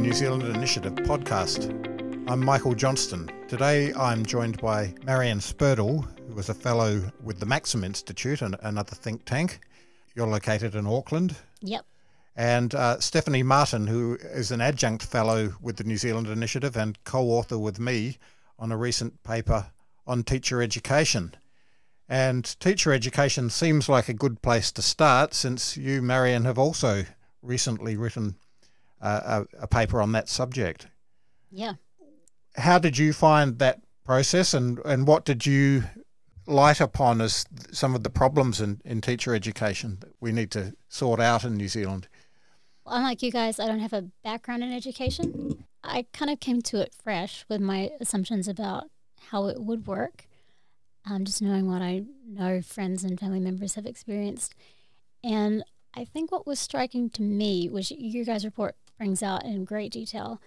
the New Zealand Initiative podcast. I'm Michael Johnston. Today I'm joined by Maryanne Spurdle, who is a fellow with the Maxim Institute, and another think tank. You're located in Auckland. Yep. And uh, Stephanie Martin, who is an adjunct fellow with the New Zealand Initiative and co author with me on a recent paper on teacher education. And teacher education seems like a good place to start since you, Maryanne, have also recently written a, a paper on that subject. Yeah. How did you find that process and, and what did you light upon as some of the problems in, in teacher education that we need to sort out in New Zealand? Unlike you guys, I don't have a background in education. I kind of came to it fresh with my assumptions about how it would work, um, just knowing what I know friends and family members have experienced. And I think what was striking to me, was your guys' report brings out in great detail,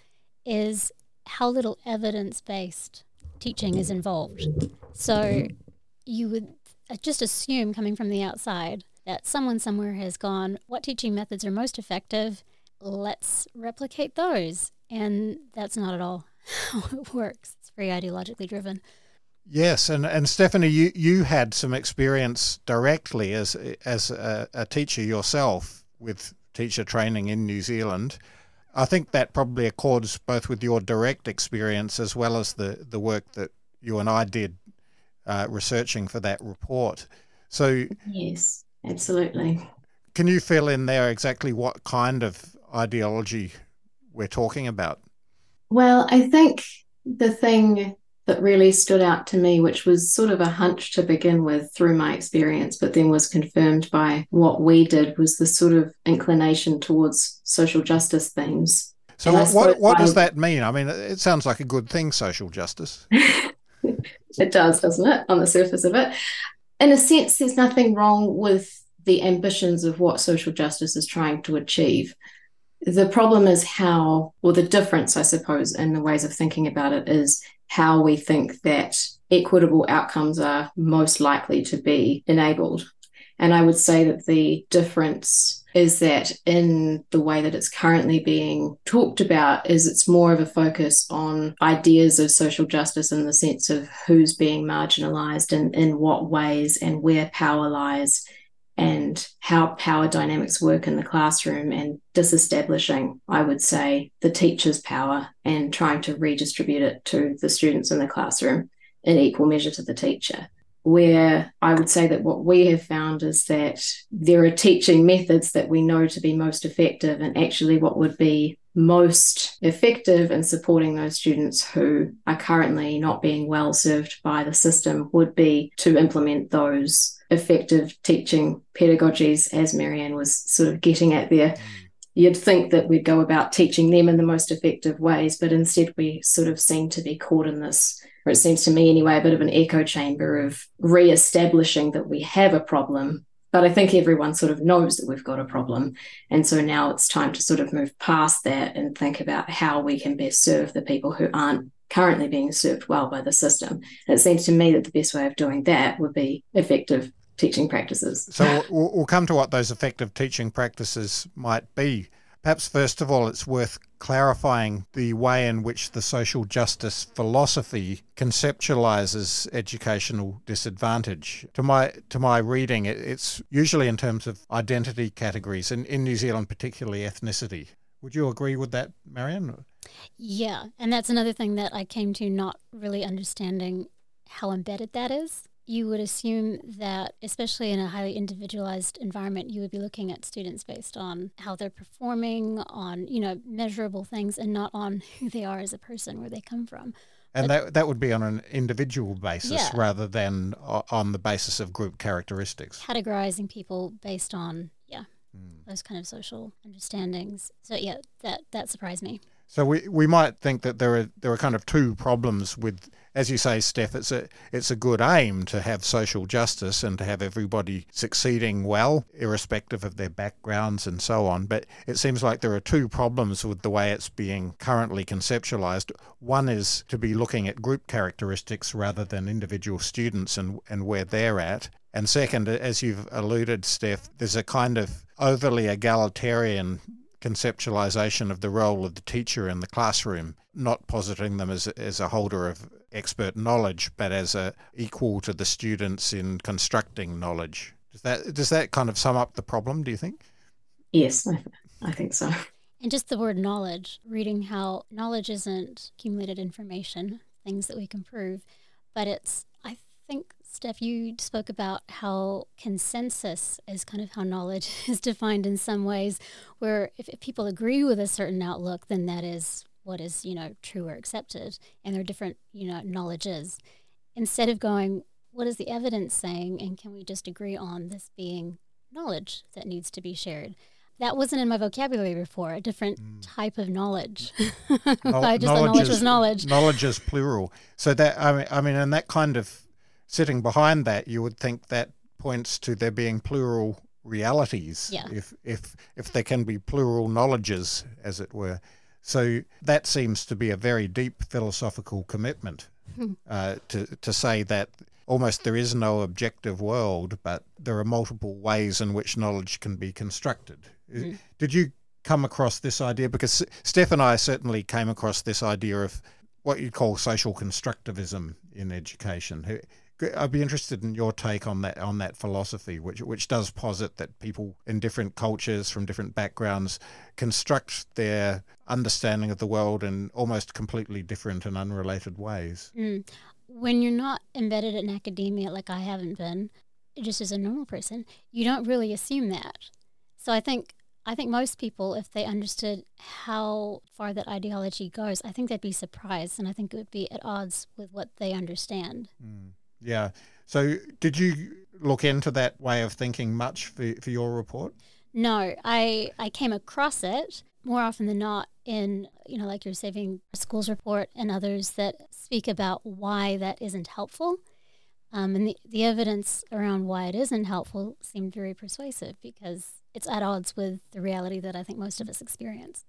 is how little evidence based teaching is involved. So you would uh, just assume, coming from the outside, that someone somewhere has gone, What teaching methods are most effective? Let's replicate those. And that's not at all how it works. It's very ideologically driven. Yes, and, and Stephanie, you, you had some experience directly as as a, a teacher yourself with teacher training in New Zealand. I think that probably accords both with your direct experience as well as the, the work that you and I did uh, researching for that report. So, yes, absolutely. Can you fill in there exactly what kind of ideology we're talking about? Well, I think the thing that really stood out to me, which was sort of a hunch to begin with through my experience, but then was confirmed by what we did, was the sort of inclination towards social justice themes. So, what, what, what does that mean? I mean, it sounds like a good thing, social justice. it does, doesn't it, on the surface of it? In a sense, there's nothing wrong with the ambitions of what social justice is trying to achieve. The problem is how, or the difference, I suppose, in the ways of thinking about it is how we think that equitable outcomes are most likely to be enabled. And I would say that the difference is that in the way that it's currently being talked about is it's more of a focus on ideas of social justice in the sense of who's being marginalized and in what ways and where power lies and how power dynamics work in the classroom and disestablishing, I would say, the teacher's power and trying to redistribute it to the students in the classroom in equal measure to the teacher. Where I would say that what we have found is that there are teaching methods that we know to be most effective, and actually, what would be most effective in supporting those students who are currently not being well served by the system would be to implement those effective teaching pedagogies, as Maryanne was sort of getting at there. Mm. You'd think that we'd go about teaching them in the most effective ways, but instead we sort of seem to be caught in this, or it seems to me anyway, a bit of an echo chamber of re establishing that we have a problem. But I think everyone sort of knows that we've got a problem. And so now it's time to sort of move past that and think about how we can best serve the people who aren't currently being served well by the system. And it seems to me that the best way of doing that would be effective teaching practices. So we'll, we'll come to what those effective teaching practices might be. Perhaps first of all, it's worth clarifying the way in which the social justice philosophy conceptualizes educational disadvantage. To my to my reading, it, it's usually in terms of identity categories, and in New Zealand, particularly ethnicity. Would you agree with that, Maryanne? Yeah, and that's another thing that I came to not really understanding how embedded that is you would assume that, especially in a highly individualized environment, you would be looking at students based on how they're performing, on you know measurable things, and not on who they are as a person, where they come from. And but, that that would be on an individual basis yeah. rather than on the basis of group characteristics. Categorizing people based on yeah mm. those kind of social understandings. So yeah, that that surprised me. So we, we might think that there are there are kind of two problems with, as you say, Steph. It's a it's a good aim to have social justice and to have everybody succeeding well, irrespective of their backgrounds and so on. But it seems like there are two problems with the way it's being currently conceptualized. One is to be looking at group characteristics rather than individual students and, and where they're at. And second, as you've alluded, Steph, there's a kind of overly egalitarian conceptualization of the role of the teacher in the classroom, not positing them as, as a holder of expert knowledge, but as a equal to the students in constructing knowledge. Does that does that kind of sum up the problem? Do you think? Yes, I, I think so. And just the word knowledge, reading how knowledge isn't accumulated information, things that we can prove, but it's, I think, Steph, you spoke about how consensus is kind of how knowledge is defined in some ways, where if, if people agree with a certain outlook, then that is what is, you know, true or accepted. And there are different, you know, knowledges. Instead of going, what is the evidence saying? And can we just agree on this being knowledge that needs to be shared? That wasn't in my vocabulary before, a different mm. type of knowledge. I just thought knowledge was knowledge. Knowledge is plural. So that, I mean, I mean, and that kind of sitting behind that, you would think that points to there being plural realities. Yeah. If, if, if there can be plural knowledges, as it were. So that seems to be a very deep philosophical commitment uh, to, to say that almost there is no objective world, but there are multiple ways in which knowledge can be constructed. Mm. Did you come across this idea? Because Steph and I certainly came across this idea of what you'd call social constructivism in education. I'd be interested in your take on that on that philosophy, which which does posit that people in different cultures from different backgrounds construct their understanding of the world in almost completely different and unrelated ways. Mm. When you're not embedded in academia, like I haven't been, just as a normal person, you don't really assume that. So I think I think most people, if they understood how far that ideology goes, I think they'd be surprised, and I think it would be at odds with what they understand. Mm. Yeah. So, did you look into that way of thinking much for, for your report? No, I I came across it more often than not in you know like your saving schools report and others that speak about why that isn't helpful. Um, and the, the evidence around why it isn't helpful seemed very persuasive because it's at odds with the reality that I think most of us experience.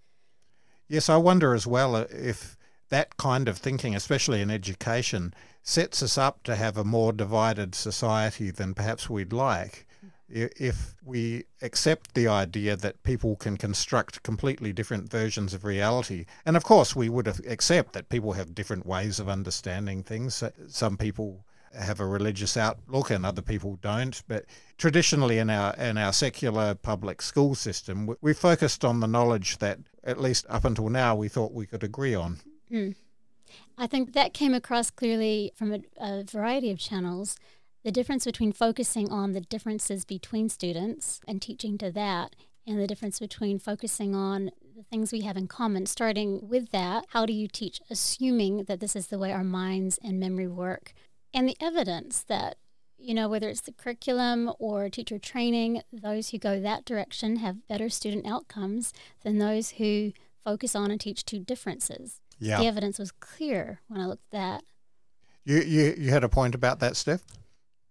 Yes, I wonder as well if that kind of thinking, especially in education, sets us up to have a more divided society than perhaps we'd like. If we accept the idea that people can construct completely different versions of reality, and of course we would accept that people have different ways of understanding things. Some people have a religious outlook and other people don't. But traditionally in our in our secular public school system, we focused on the knowledge that at least up until now we thought we could agree on. Mm. I think that came across clearly from a, a variety of channels. The difference between focusing on the differences between students and teaching to that, and the difference between focusing on the things we have in common. Starting with that, how do you teach, assuming that this is the way our minds and memory work? And the evidence that, you know, whether it's the curriculum or teacher training, those who go that direction have better student outcomes than those who focus on and teach two differences. Yeah. The evidence was clear when I looked at that. You, you, you had a point about that, Steph?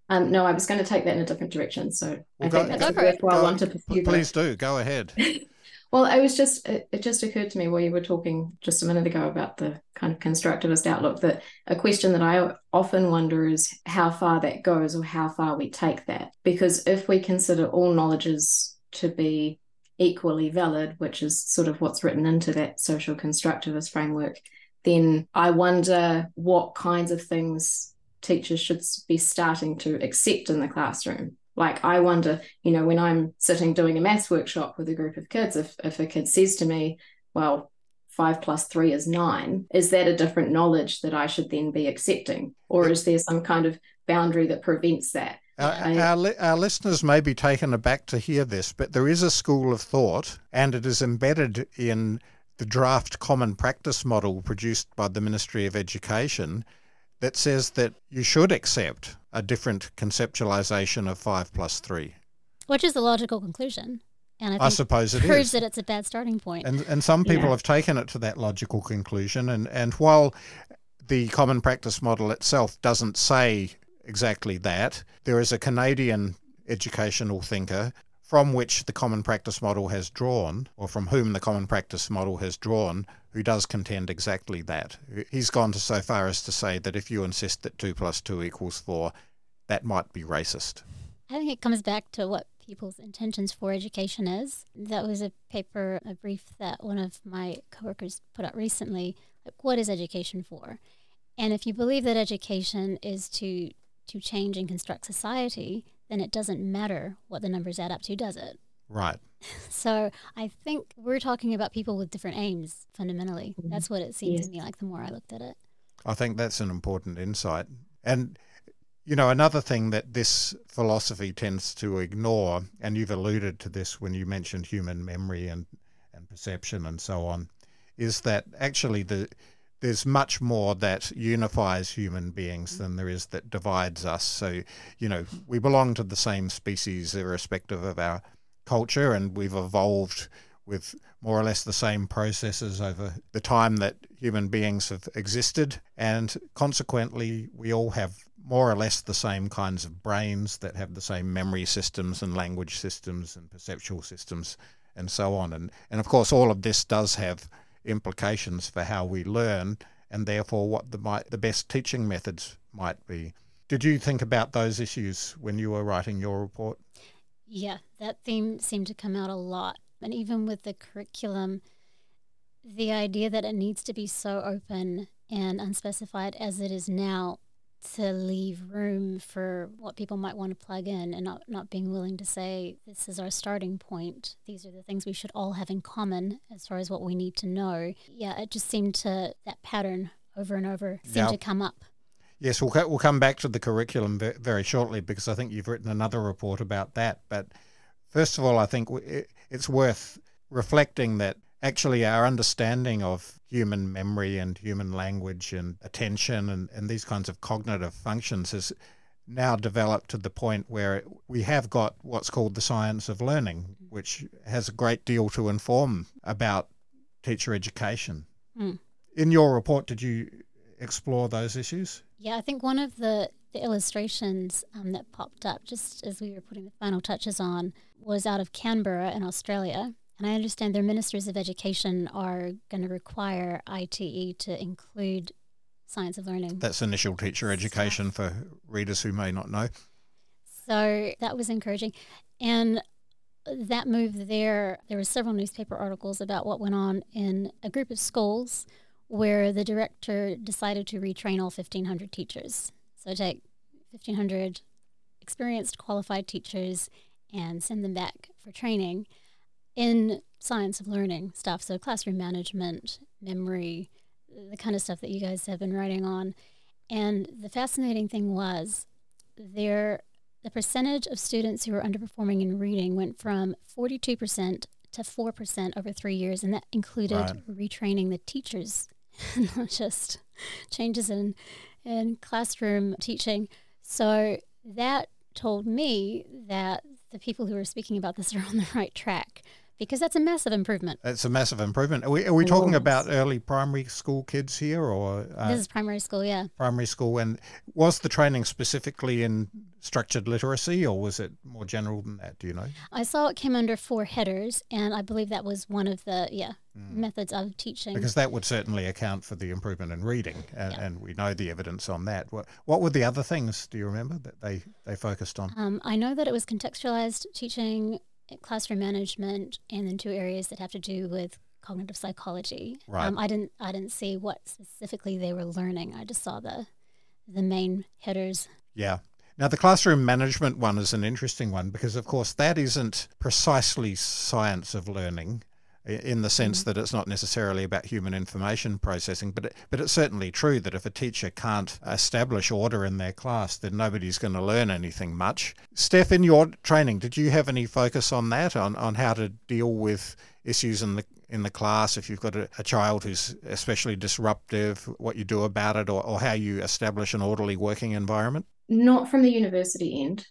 Um, no, I was going to take that in a different direction. So well, I go, think that's go, a worthwhile go, one to pursue. Please do. Go ahead. well, I was just, it, it just occurred to me while you were talking just a minute ago about the kind of constructivist outlook that a question that I often wonder is how far that goes or how far we take that. Because if we consider all knowledges to be equally valid, which is sort of what's written into that social constructivist framework, then I wonder what kinds of things teachers should be starting to accept in the classroom. Like, I wonder, you know, when I'm sitting doing a maths workshop with a group of kids, if, if a kid says to me, well, five plus three is nine, is that a different knowledge that I should then be accepting? Or is there some kind of boundary that prevents that? Our, our, our, listeners may be taken aback to hear this, but there is a school of thought, and it is embedded in the draft common practice model produced by the Ministry of Education that says that you should accept a different conceptualization of 5 plus 3. Which is the logical conclusion. And I, I suppose it proves is. that it's a bad starting point. And, and some people yeah. have taken it to that logical conclusion. And, and while the common practice model itself doesn't say exactly that. There is a Canadian educational thinker from which the common practice model has drawn, or from whom the common practice model has drawn, who does contend exactly that. He's gone to so far as to say that if you insist that 2 plus 2 equals 4, that might be racist. I think it comes back to what people's intentions for education is. That was a paper, a brief that one of my coworkers put out recently. Like, what is education for? And if you believe that education is to to change and construct society, then it doesn't matter what the numbers add up to, does it? Right. So I think we're talking about people with different aims fundamentally. Mhm. That's what it seemed Yes. to me like the more I looked at it. I think that's an important insight. And, you know, another thing that this philosophy tends to ignore, and you've alluded to this when you mentioned human memory and, and perception and so on, is that actually the there's much more that unifies human beings than there is that divides us. So, you know, we belong to the same species irrespective of our culture, and we've evolved with more or less the same processes over the time that human beings have existed. And consequently, we all have more or less the same kinds of brains that have the same memory systems and language systems and perceptual systems and so on. And, and of course, all of this does have implications for how we learn and therefore what the, might, the best teaching methods might be. Did you think about those issues when you were writing your report? Yeah, that theme seemed to come out a lot. And even with the curriculum, the idea that it needs to be so open and unspecified as it is now to leave room for what people might want to plug in and not, not being willing to say, this is our starting point. These are the things we should all have in common as far as what we need to know. Yeah, it just seemed to, that pattern over and over seemed Yeah. to come up. Yes, we'll, co- we'll come back to the curriculum ve- very shortly because I think you've written another report about that. But first of all, I think w- it, it's worth reflecting that actually our understanding of human memory and human language and attention and, and these kinds of cognitive functions has now developed to the point where we have got what's called the science of learning, which has a great deal to inform about teacher education. Mm. In your report, did you explore those issues? Yeah, I think one of the, the illustrations um, that popped up just as we were putting the final touches on was out of Canberra in Australia. And I understand their ministers of education are going to require ITE to include science of learning. That's initial teacher education for readers who may not know. So that was encouraging. And that move there, there were several newspaper articles about what went on in a group of schools where the director decided to retrain all 1,500 teachers. So take 1,500 experienced, qualified teachers and send them back for training in science of learning stuff. So classroom management, memory, the kind of stuff that you guys have been writing on. And the fascinating thing was there the percentage of students who were underperforming in reading went from 42% to 4% over three years, and that included Right. retraining the teachers, not just changes in, in classroom teaching. So that told me that the people who were speaking about this are on the right track because that's a massive improvement. It's a massive improvement. Are we, are we talking about early primary school kids here or uh, this is primary school, yeah. primary school? And was the training specifically in structured literacy or was it more general than that? Do you know? I saw it came under four headers, and I believe that was one of the yeah Mm. methods of teaching. Because that would certainly account for the improvement in reading, and, Yeah. and we know the evidence on that. What, what were the other things, do you remember, that they, they focused on? Um, I know that it was contextualized teaching, classroom management, and then two areas that have to do with cognitive psychology. Right. Um, I didn't I didn't see what specifically they were learning. I just saw the the main headers. Yeah. Now, the classroom management one is an interesting one because, of course, that isn't precisely science of learning in the sense mm-hmm. that it's not necessarily about human information processing, but it, but it's certainly true that if a teacher can't establish order in their class, then nobody's going to learn anything much. Steph, in your training, did you have any focus on that, on, on how to deal with issues in the in the class if you've got a, a child who's especially disruptive, what you do about it, or, or how you establish an orderly working environment? not from the university end,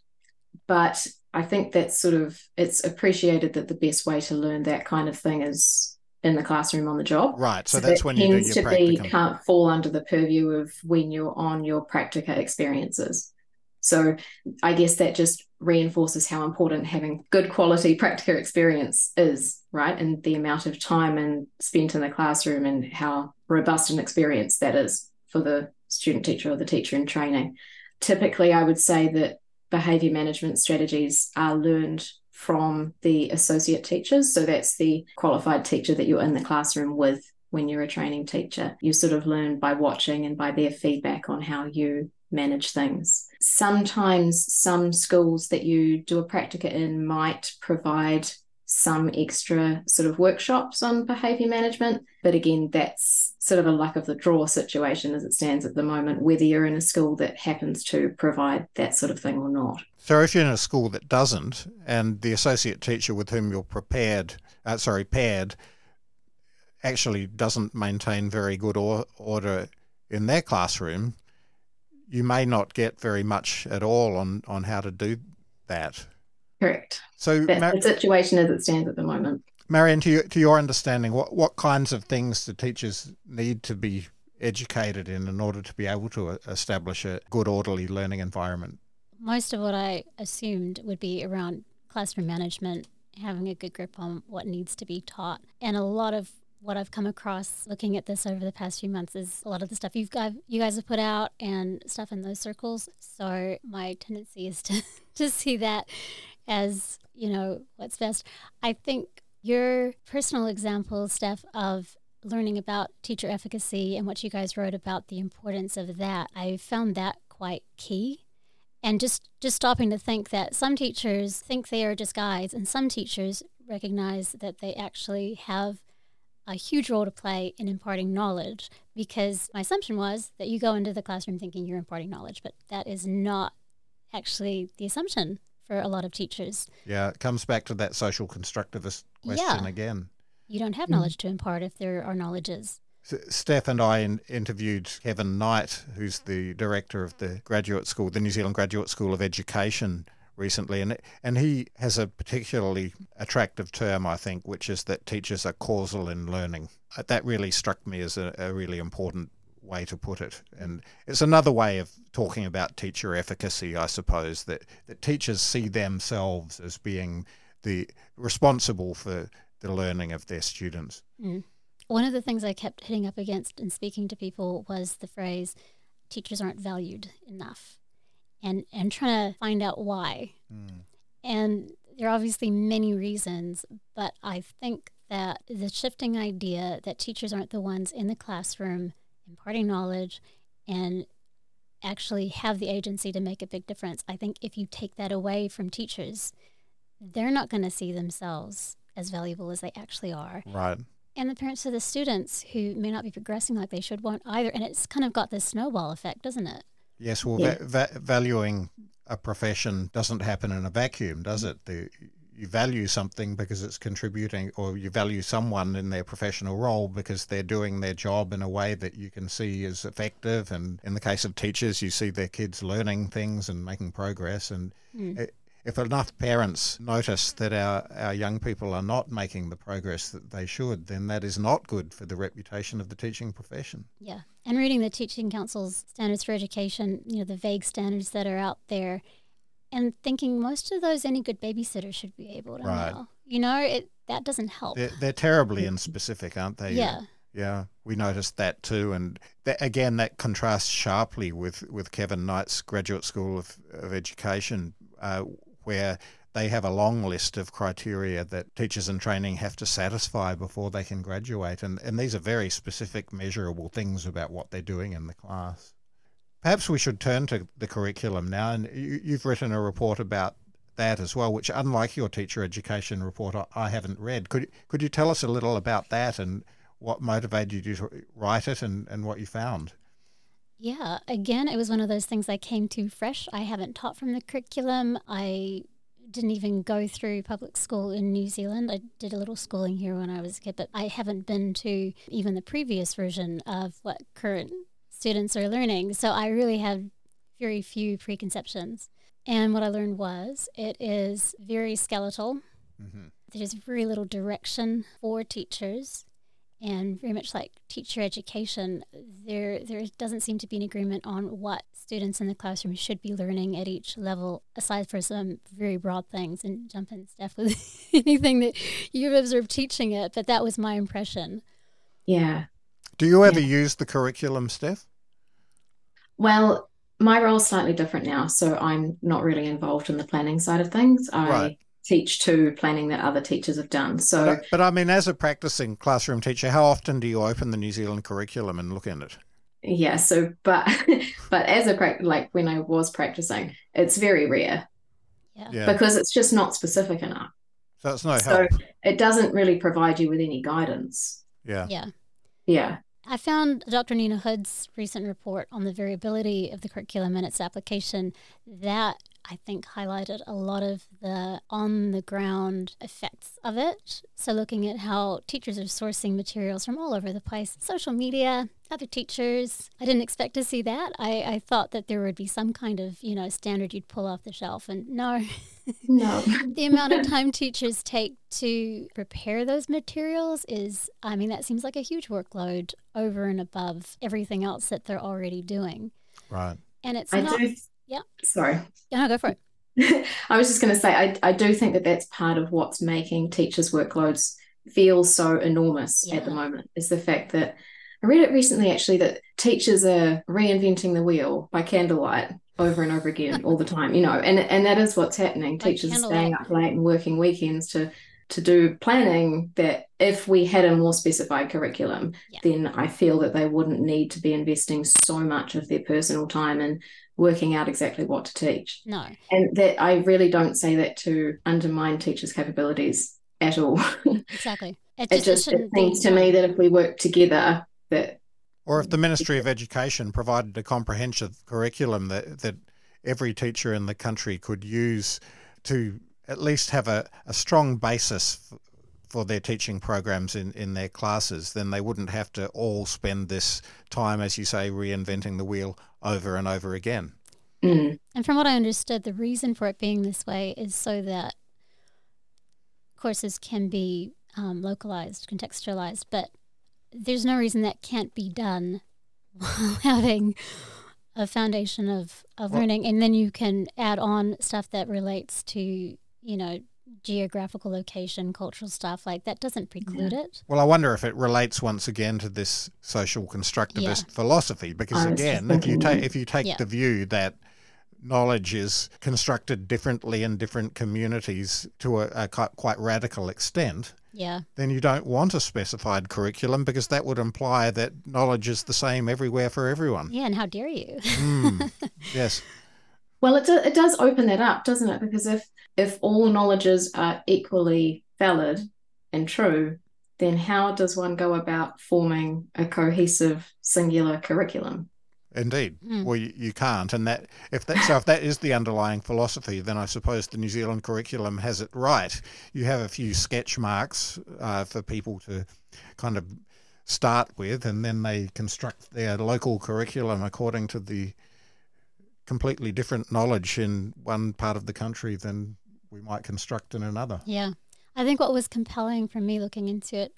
but I think that's sort of it's appreciated that the best way to learn that kind of thing is in the classroom on the job. Right. So, So that's that when you do tends your to be can't fall under the purview of when you're on your practica experiences. So I guess that just reinforces how important having good quality practica experience is, right? And the amount of time and spent in the classroom and how robust an experience that is for the student teacher or the teacher in training. Typically, I would say that behavior management strategies are learned from the associate teachers. So that's the qualified teacher that you're in the classroom with when you're a training teacher. You sort of learn by watching and by their feedback on how you manage things. Sometimes some schools that you do a practica in might provide some extra sort of workshops on behavior management. But again, that's sort of a luck of the draw situation as it stands at the moment, whether you're in a school that happens to provide that sort of thing or not. So if you're in a school that doesn't, and the associate teacher with whom you're prepared, uh, sorry, paired, actually doesn't maintain very good or- order in their classroom, you may not get very much at all on, on how to do that. Correct. So That's Mar- the situation as it stands at the moment. Marion, to, you, to your understanding, what, what kinds of things do teachers need to be educated in in order to be able to uh, establish a good, orderly learning environment? Most of what I assumed would be around classroom management, having a good grip on what needs to be taught, and a lot of what I've come across looking at this over the past few months is a lot of the stuff you've got, you guys have put out and stuff in those circles. So my tendency is to to see that as you know what's best. I think your personal example, Steph, of learning about teacher efficacy and what you guys wrote about the importance of that, I found that quite key. And just just stopping to think that some teachers think they are just guides, and some teachers recognize that they actually have a huge role to play in imparting knowledge because my assumption was that you go into the classroom thinking you're imparting knowledge, but that is not actually the assumption for a lot of teachers. Yeah, it comes back to that social constructivist question Yeah. again. You don't have Mm. knowledge to impart if there are knowledges. S- Steph and I in, interviewed Kevin Knight, who's the director of the graduate school, the New Zealand Graduate School of Education, recently, and and he has a particularly attractive term, I think, which is that teachers are causal in learning. Uh, That really struck me as a, a really important way to put it, and it's another way of talking about teacher efficacy, I suppose. That that teachers see themselves as being the responsible for the learning of their students. Mm. One of the things I kept hitting up against in speaking to people was the phrase teachers aren't valued enough and and trying to find out why. Mm. And there are obviously many reasons, but I think that the shifting idea that teachers aren't the ones in the classroom imparting knowledge and actually have the agency to make a big difference. I think if you take that away from teachers, they're not going to see themselves as valuable as they actually are. Right. And the parents of the students who may not be progressing like they should won't either. And it's kind of got this snowball effect, doesn't it? Yes, well, Yeah. va- va- valuing a profession doesn't happen in a vacuum, does it? The, you value something because it's contributing, or you value someone in their professional role because they're doing their job in a way that you can see is effective. And in the case of teachers, you see their kids learning things and making progress. And Mm. i- if enough parents notice that our, our young people are not making the progress that they should, then that is not good for the reputation of the teaching profession. Yeah. And reading the Teaching Council's standards for education, you know, the vague standards that are out there, and thinking most of those any good babysitter should be able to Right. know. You know, it that doesn't help. They're, they're terribly inspecific, aren't they? yeah. Yeah, we noticed that too, and that, again, that contrasts sharply with, with Kevin Knight's Graduate School of, of Education, uh, where they have a long list of criteria that teachers in training have to satisfy before they can graduate, and, and these are very specific, measurable things about what they're doing in the class. Perhaps we should turn to the curriculum now, and you, you've written a report about that as well, which, unlike your teacher education report, I, I haven't read. Could could you tell us a little about that and what motivated you to write it and, and what you found? Yeah, again, it was one of those things I came to fresh. I haven't taught from the curriculum. I didn't even go through public school in New Zealand. I did a little schooling here when I was a kid, but I haven't been to even the previous version of what current students are learning. So I really have very few preconceptions. And what I learned was it is very skeletal. Mm-hmm. There's very little direction for teachers and very much like teacher education, there there doesn't seem to be an agreement on what students in the classroom should be learning at each level, aside for some very broad things. And jump in, Steph, with anything that you've observed teaching it. But that was my impression. Yeah. Do you ever use the curriculum, Steph? Well, my role is slightly different now, so I'm not really involved in the planning side of things. I Right. Teach to planning that other teachers have done. So, but, but I mean, as a practicing classroom teacher, how often do you open the New Zealand curriculum and look in it? Yeah. So, but but as a practice, like when I was practicing, it's very rare. Yeah. Yeah. Because it's just not specific enough. So it's no So help. it doesn't really provide you with any guidance. Yeah. Yeah. Yeah. I found Dr. Nina Hood's recent report on the variability of the curriculum and its application that I think highlighted a lot of the on the ground effects of it. So, looking at how teachers are sourcing materials from all over the place, social media, other teachers. I didn't expect to see that. I, I thought that there would be some kind of, you know, standard you'd pull off the shelf. And no, No. the amount of time teachers take to prepare those materials is, I mean, that seems like a huge workload over and above everything else that they're already doing. Right. And it's I not. do. Yeah. Sorry. Yeah, no, go for it. I was just going to say, I, I do think that that's part of what's making teachers' workloads feel so enormous at the moment is the fact that I read it recently actually that teachers are reinventing the wheel by candlelight over and over again all the time, you know, and and that is what's happening. Teachers are staying up late and working weekends to to do planning that if we had a more specified curriculum, Yeah. then I feel that they wouldn't need to be investing so much of their personal time in working out exactly what to teach. No. And that I really don't say that to undermine teachers' capabilities at all. Exactly. It it just, just it shouldn't be seems to me that if we work together, that Or if the Ministry of Education provided a comprehensive curriculum that, that every teacher in the country could use to at least have a, a strong basis f- for their teaching programs in, in their classes, then they wouldn't have to all spend this time, as you say, reinventing the wheel over and over again. mm, And from what I understood, the reason for it being this way is so that courses can be um, localized, contextualized, but there's no reason that can't be done while having a foundation of, of Well- learning. And then you can add on stuff that relates to, you know, geographical location, cultural stuff. Like that doesn't preclude it. Well, I wonder if it relates once again to this social constructivist philosophy, because I again, if you take if you take Yeah. the view that knowledge is constructed differently in different communities to a, a quite radical extent, Yeah. then you don't want a specified curriculum because that would imply that knowledge is the same everywhere for everyone. Yeah. And how dare you? Mm, yes. well, it do, it does open that up, doesn't it? Because if if all knowledges are equally valid and true, then how does one go about forming a cohesive singular curriculum? Indeed. Mm. Well, you, you can't, and that if that so if that is the underlying philosophy, then I suppose the New Zealand curriculum has it right. You have a few sketch marks uh, for people to kind of start with, and then they construct their local curriculum according to the completely different knowledge in one part of the country than we might construct in another. Yeah. I think what was compelling for me looking into it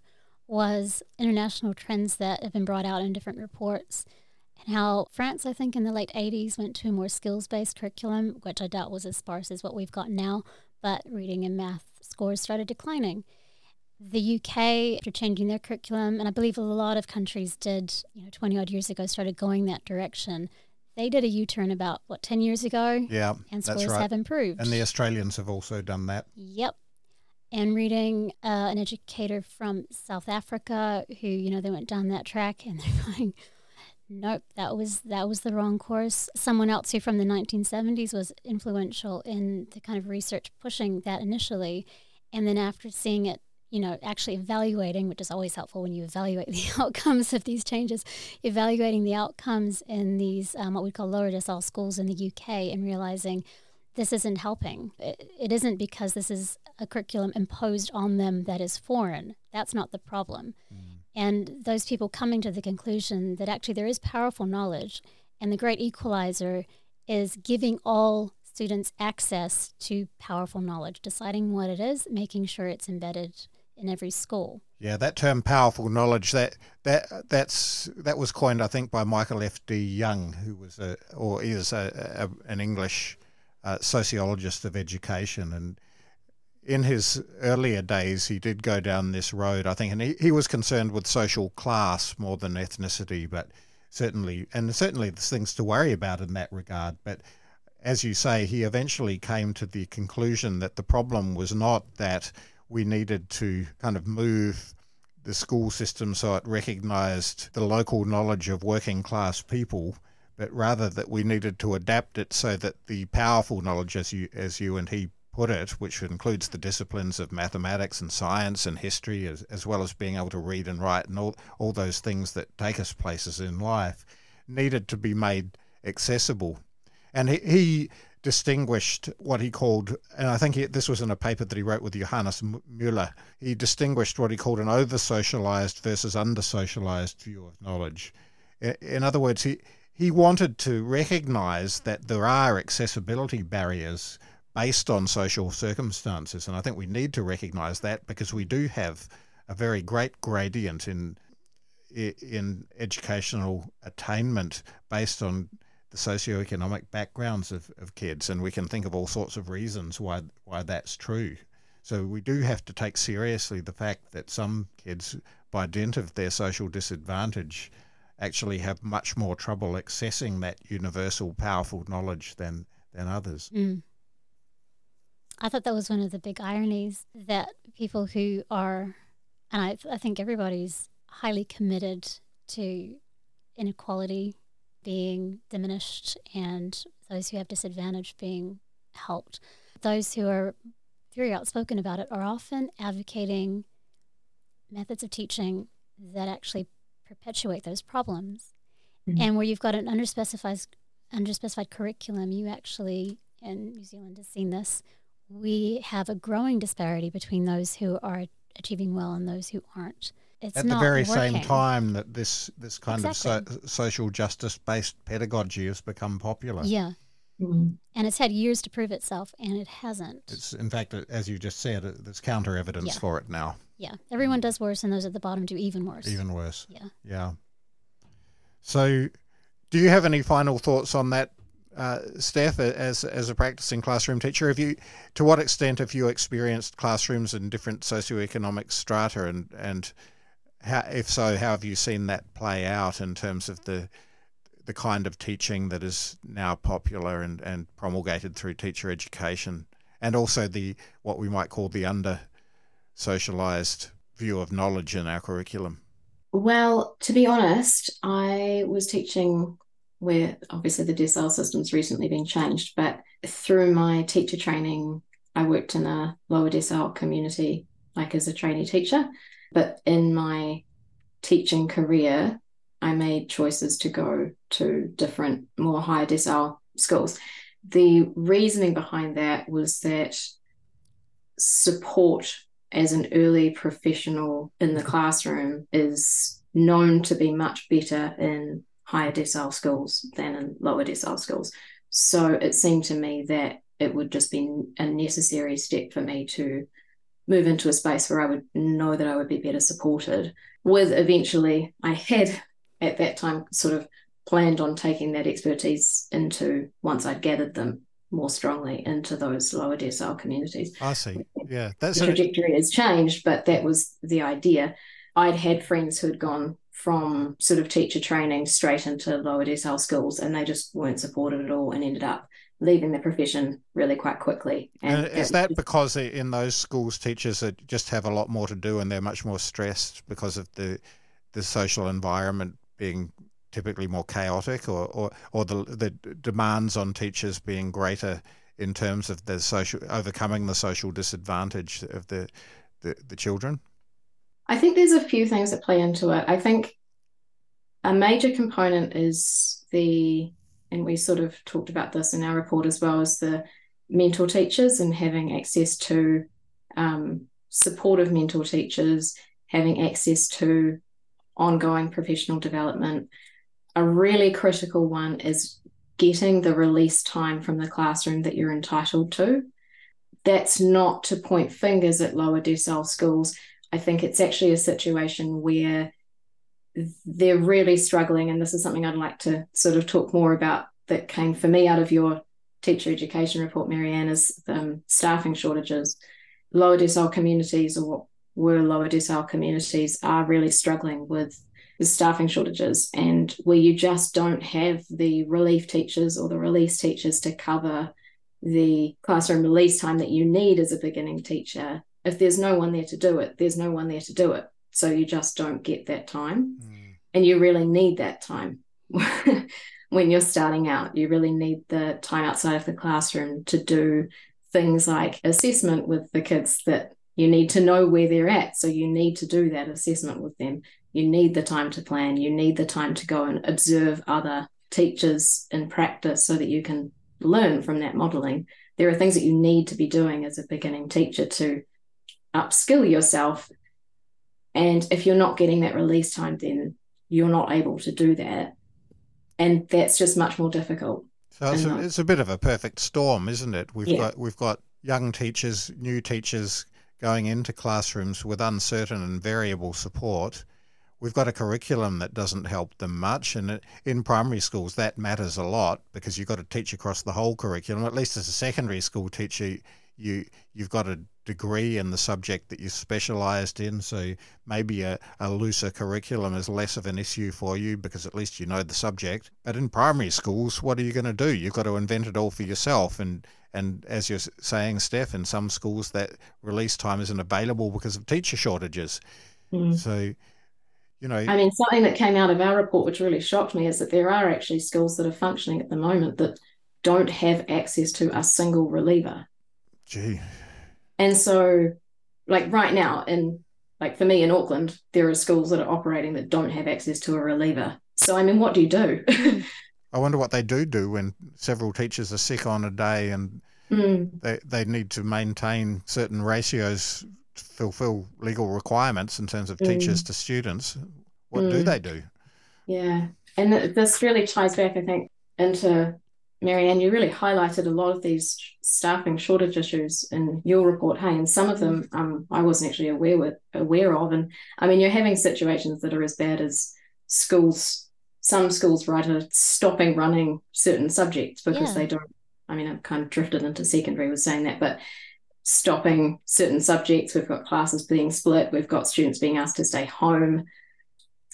was international trends that have been brought out in different reports and how France, I think, in the late 80s went to a more skills based curriculum, which I doubt was as sparse as what we've got now, but reading and math scores started declining. The UK, after changing their curriculum, and I believe a lot of countries did, you know, 20 odd years ago, started going that direction. They did a U turn about, what, 10 years ago? Yeah, And scores right. have improved. And the Australians have also done that. Yep. And reading uh, an educator from South Africa who, you know, they went down that track and they're going, nope, that was that was the wrong course. Someone else who from the 1970s was influential in the kind of research pushing that initially, and then after seeing it, you know, actually evaluating, which is always helpful when you evaluate the outcomes of these changes, evaluating the outcomes in these um, what we call lower decile schools in the UK, and realizing this isn't helping. It, it isn't because this is a curriculum imposed on them that is foreign. That's not the problem. And those people coming to the conclusion that actually there is powerful knowledge, and the great equalizer is giving all students access to powerful knowledge, deciding what it is, making sure it's embedded in every school. Yeah, that term "powerful knowledge" that that that's that was coined, I think, by Michael F. D. Young, who was a or is a, a an English uh, sociologist of education, and in his earlier days, he did go down this road, I think, and he, he was concerned with social class more than ethnicity, but certainly, and certainly there's things to worry about in that regard. But as you say, he eventually came to the conclusion that the problem was not that we needed to kind of move the school system so it recognized the local knowledge of working class people, but rather that we needed to adapt it so that the powerful knowledge, as you as you and he put it, which includes the disciplines of mathematics and science and history, as, as well as being able to read and write and all, all those things that take us places in life, needed to be made accessible. And he, he distinguished what he called, and I think he, this was in a paper that he wrote with Johannes Müller, he distinguished what he called an over socialized versus under socialized view of knowledge. In other words, he, he wanted to recognize that there are accessibility barriers based on social circumstances. And I think we need to recognize that because we do have a very great gradient in in educational attainment based on the socioeconomic backgrounds of, of kids, and we can think of all sorts of reasons why why that's true. So we do have to take seriously the fact that some kids, by dint of their social disadvantage, actually have much more trouble accessing that universal, powerful knowledge than than others. Mm. I thought that was one of the big ironies that people who are, and I, I think everybody's highly committed to inequality being diminished and those who have disadvantage being helped. Those who are very outspoken about it are often advocating methods of teaching that actually perpetuate those problems. Mm-hmm. And where you've got an underspecified underspecified curriculum, you actually in New Zealand has seen this. We have a growing disparity between those who are achieving well and those who aren't it's at the very working. same time that this this kind exactly. of so, social justice based pedagogy has become popular. Yeah. Mm-hmm. And it's had years to prove itself, and it hasn't. It's in fact, as you just said, there's counter evidence yeah. for it now. Yeah, everyone does worse, and those at the bottom do even worse. Even worse. Yeah. Yeah. So, do you have any final thoughts on that, uh, Steph, as as a practicing classroom teacher? Have you, to what extent have you experienced classrooms in different socioeconomic strata, and and how, if so, how have you seen that play out in terms of the the kind of teaching that is now popular and, and promulgated through teacher education, and also the what we might call the under socialized view of knowledge in our curriculum? Well, to be honest, I was teaching where obviously the decile system's recently been changed, but through my teacher training, I worked in a lower decile community, like as a trainee teacher. But in my teaching career, I made choices to go to different, more higher decile schools. The reasoning behind that was that support as an early professional in the classroom is known to be much better in higher decile schools than in lower decile schools. So it seemed to me that it would just be a necessary step for me to move into a space where I would know that I would be better supported. With eventually, I had at that time sort of planned on taking that expertise into once I'd gathered them more strongly into those lower decile communities. I see. Yeah, that's the trajectory has changed, but that was the idea. I'd had friends who had gone from sort of teacher training straight into lower decile schools, and they just weren't supported at all and ended up leaving the profession really quite quickly. And, and is that because in those schools, teachers just have a lot more to do and they're much more stressed because of the the social environment being typically more chaotic, or or, or the the demands on teachers being greater in terms of the social overcoming the social disadvantage of the the, the children? I think there's a few things that play into it. I think a major component is the and we sort of talked about this in our report as well as the mentor teachers and having access to um, supportive mentor teachers, having access to ongoing professional development. A really critical one is getting the release time from the classroom that you're entitled to. That's not to point fingers at lower decile schools. I think it's actually a situation where they're really struggling, and this is something I'd like to sort of talk more about that came for me out of your teacher education report, Maryanne, is um, staffing shortages. Lower decile communities, or what were lower decile communities, are really struggling with there's staffing shortages and where you just don't have the relief teachers or the release teachers to cover the classroom release time that you need as a beginning teacher if there's no one there to do it there's no one there to do it so you just don't get that time. Mm. and you really need that time. When you're starting out you really need the time outside of the classroom to do things like assessment with the kids that you need to know where they're at. So you need to do that assessment with them. You need the time to plan. You need the time to go and observe other teachers in practice so that you can learn from that modeling. There are things that you need to be doing as a beginning teacher to upskill yourself and if you're not getting that release time then you're not able to do that and that's just much more difficult so it's a, it's a bit of a perfect storm isn't it we've yeah. got we've got young teachers new teachers going into classrooms with uncertain and variable support we've got a curriculum that doesn't help them much. And in primary schools, that matters a lot because you've got to teach across the whole curriculum. At least as a secondary school teacher, you you've got a degree in the subject that you specialised in. So maybe a, a looser curriculum is less of an issue for you because at least you know the subject. But in primary schools, what are you going to do? You've got to invent it all for yourself. And and as you're saying, Steph, in some schools that release time isn't available because of teacher shortages. Mm. So you know i mean something that came out of our report which really shocked me is that there are actually schools that are functioning at the moment that don't have access to a single reliever gee and so like right now in like for me in auckland there are schools that are operating that don't have access to a reliever so i mean what do you do i wonder what they do do when several teachers are sick on a day and mm. they, they need to maintain certain ratios fulfill legal requirements in terms of mm. teachers to students, what mm. do they do? Yeah, and this really ties back, I think, into Maryanne. You really highlighted a lot of these staffing shortage issues in your report, hey, and some of them um, I wasn't actually aware with aware of. And I mean, you're having situations that are as bad as schools. Some schools, right, are stopping running certain subjects because yeah. they don't. I mean, I've kind of drifted into secondary with saying that, but stopping certain subjects. We've got classes being split. We've got students being asked to stay home.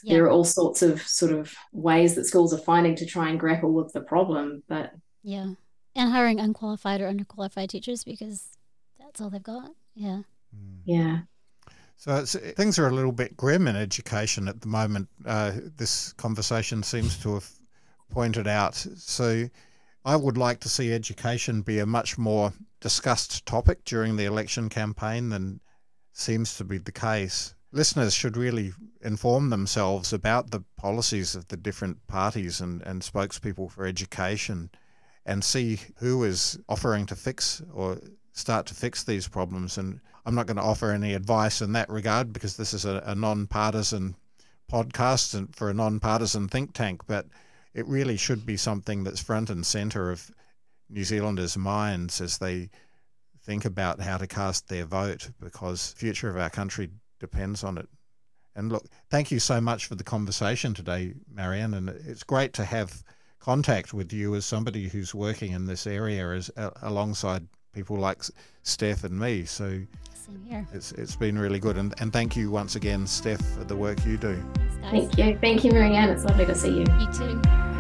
Yeah. There are all sorts of sort of ways that schools are finding to try and grapple with the problem. But yeah, and hiring unqualified or underqualified teachers because that's all they've got. Yeah. Yeah. So things are a little bit grim in education at the moment. Uh, this conversation seems to have pointed out. So I would like to see education be a much more discussed topic during the election campaign than seems to be the case. Listeners should really inform themselves about the policies of the different parties and, and spokespeople for education and see who is offering to fix or start to fix these problems. And I'm not going to offer any advice in that regard because this is a, a non partisan podcast and for a non partisan think tank, but it really should be something that's front and centre of New Zealanders' minds as they think about how to cast their vote because the future of our country depends on it. And look, thank you so much for the conversation today, Maryanne. And it's great to have contact with you as somebody who's working in this area as uh, alongside people like Steph and me. So it's it's been really good. And, and thank you once again, Steph, for the work you do. Thank you. Thank you, Maryanne. It's lovely to see you. You too.